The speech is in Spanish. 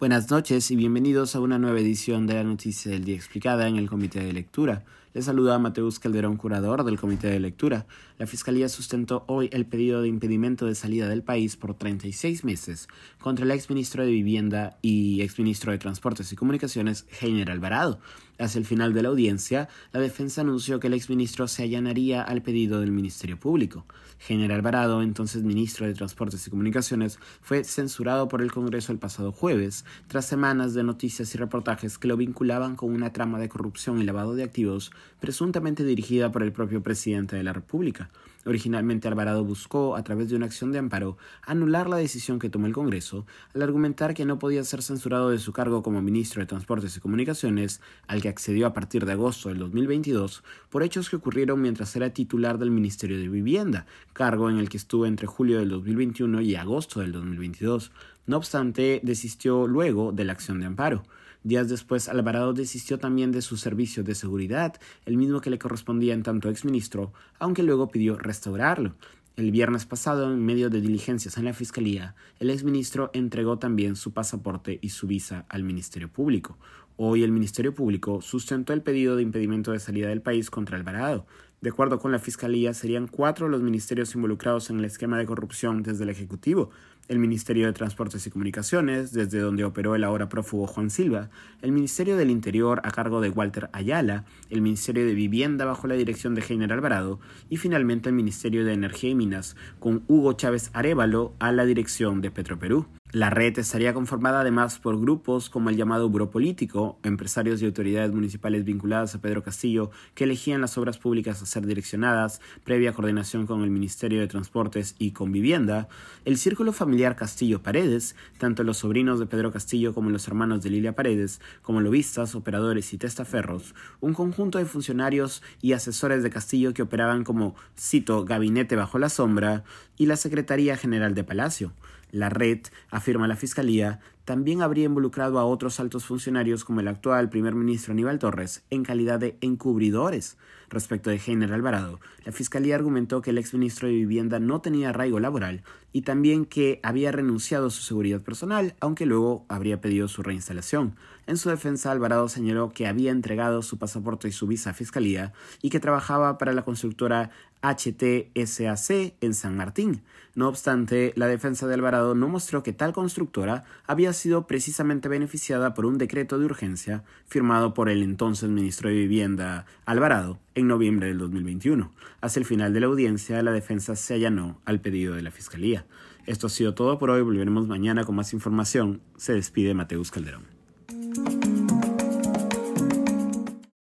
Buenas noches y bienvenidos a una nueva edición de la Noticia del Día Explicada en el Comité de Lectura. Les saluda Mateus Calderón, curador del Comité de Lectura. La Fiscalía sustentó hoy el pedido de impedimento de salida del país por 36 meses contra el exministro de Vivienda y exministro de Transportes y Comunicaciones, Heiner Alvarado. Hacia el final de la audiencia, la defensa anunció que el exministro se allanaría al pedido del Ministerio Público. Heiner Alvarado, entonces ministro de Transportes y Comunicaciones, fue censurado por el Congreso el pasado jueves, tras semanas de noticias y reportajes que lo vinculaban con una trama de corrupción y lavado de activos presuntamente dirigida por el propio presidente de la República. Originalmente Alvarado buscó, a través de una acción de amparo, anular la decisión que tomó el Congreso al argumentar que no podía ser censurado de su cargo como ministro de Transportes y Comunicaciones, al que accedió a partir de agosto del 2022, por hechos que ocurrieron mientras era titular del Ministerio de Vivienda, cargo en el que estuvo entre julio del 2021 y agosto del 2022. No obstante, desistió luego de la acción de amparo. Días después, Alvarado desistió también de su servicio de seguridad, el mismo que le correspondía en tanto exministro, aunque luego pidió restaurarlo. El viernes pasado, en medio de diligencias en la Fiscalía, el exministro entregó también su pasaporte y su visa al Ministerio Público. Hoy el Ministerio Público sustentó el pedido de impedimento de salida del país contra Alvarado. De acuerdo con la Fiscalía, serían cuatro los ministerios involucrados en el esquema de corrupción desde el Ejecutivo, el Ministerio de Transportes y Comunicaciones, desde donde operó el ahora prófugo Juan Silva, el Ministerio del Interior a cargo de Walter Ayala, el Ministerio de Vivienda bajo la dirección de Heiner Alvarado y finalmente el Ministerio de Energía y Minas con Hugo Chávez Arevalo a la dirección de Petroperú. La red estaría conformada además por grupos como el llamado Buró Político, empresarios y autoridades municipales vinculadas a Pedro Castillo que elegían las obras públicas a ser direccionadas, previa coordinación con el Ministerio de Transportes y con Vivienda, el Círculo Familiar Castillo Paredes, tanto los sobrinos de Pedro Castillo como los hermanos de Lilia Paredes, como lobistas, operadores y testaferros, un conjunto de funcionarios y asesores de Castillo que operaban como, cito, gabinete bajo la sombra, y la Secretaría General de Palacio. La red, afirma la Fiscalía, también habría involucrado a otros altos funcionarios como el actual primer ministro Aníbal Torres en calidad de encubridores. Respecto de Heiner Alvarado, la Fiscalía argumentó que el exministro de Vivienda no tenía arraigo laboral y también que había renunciado a su seguridad personal, aunque luego habría pedido su reinstalación. En su defensa, Alvarado señaló que había entregado su pasaporte y su visa a Fiscalía y que trabajaba para la constructora HTSAC en San Martín. No obstante, la defensa de Alvarado no mostró que tal constructora había sido precisamente beneficiada por un decreto de urgencia firmado por el entonces ministro de Vivienda Alvarado en noviembre del 2021. Hacia el final de la audiencia, la defensa se allanó al pedido de la Fiscalía. Esto ha sido todo por hoy. Volveremos mañana con más información. Se despide Mateus Calderón.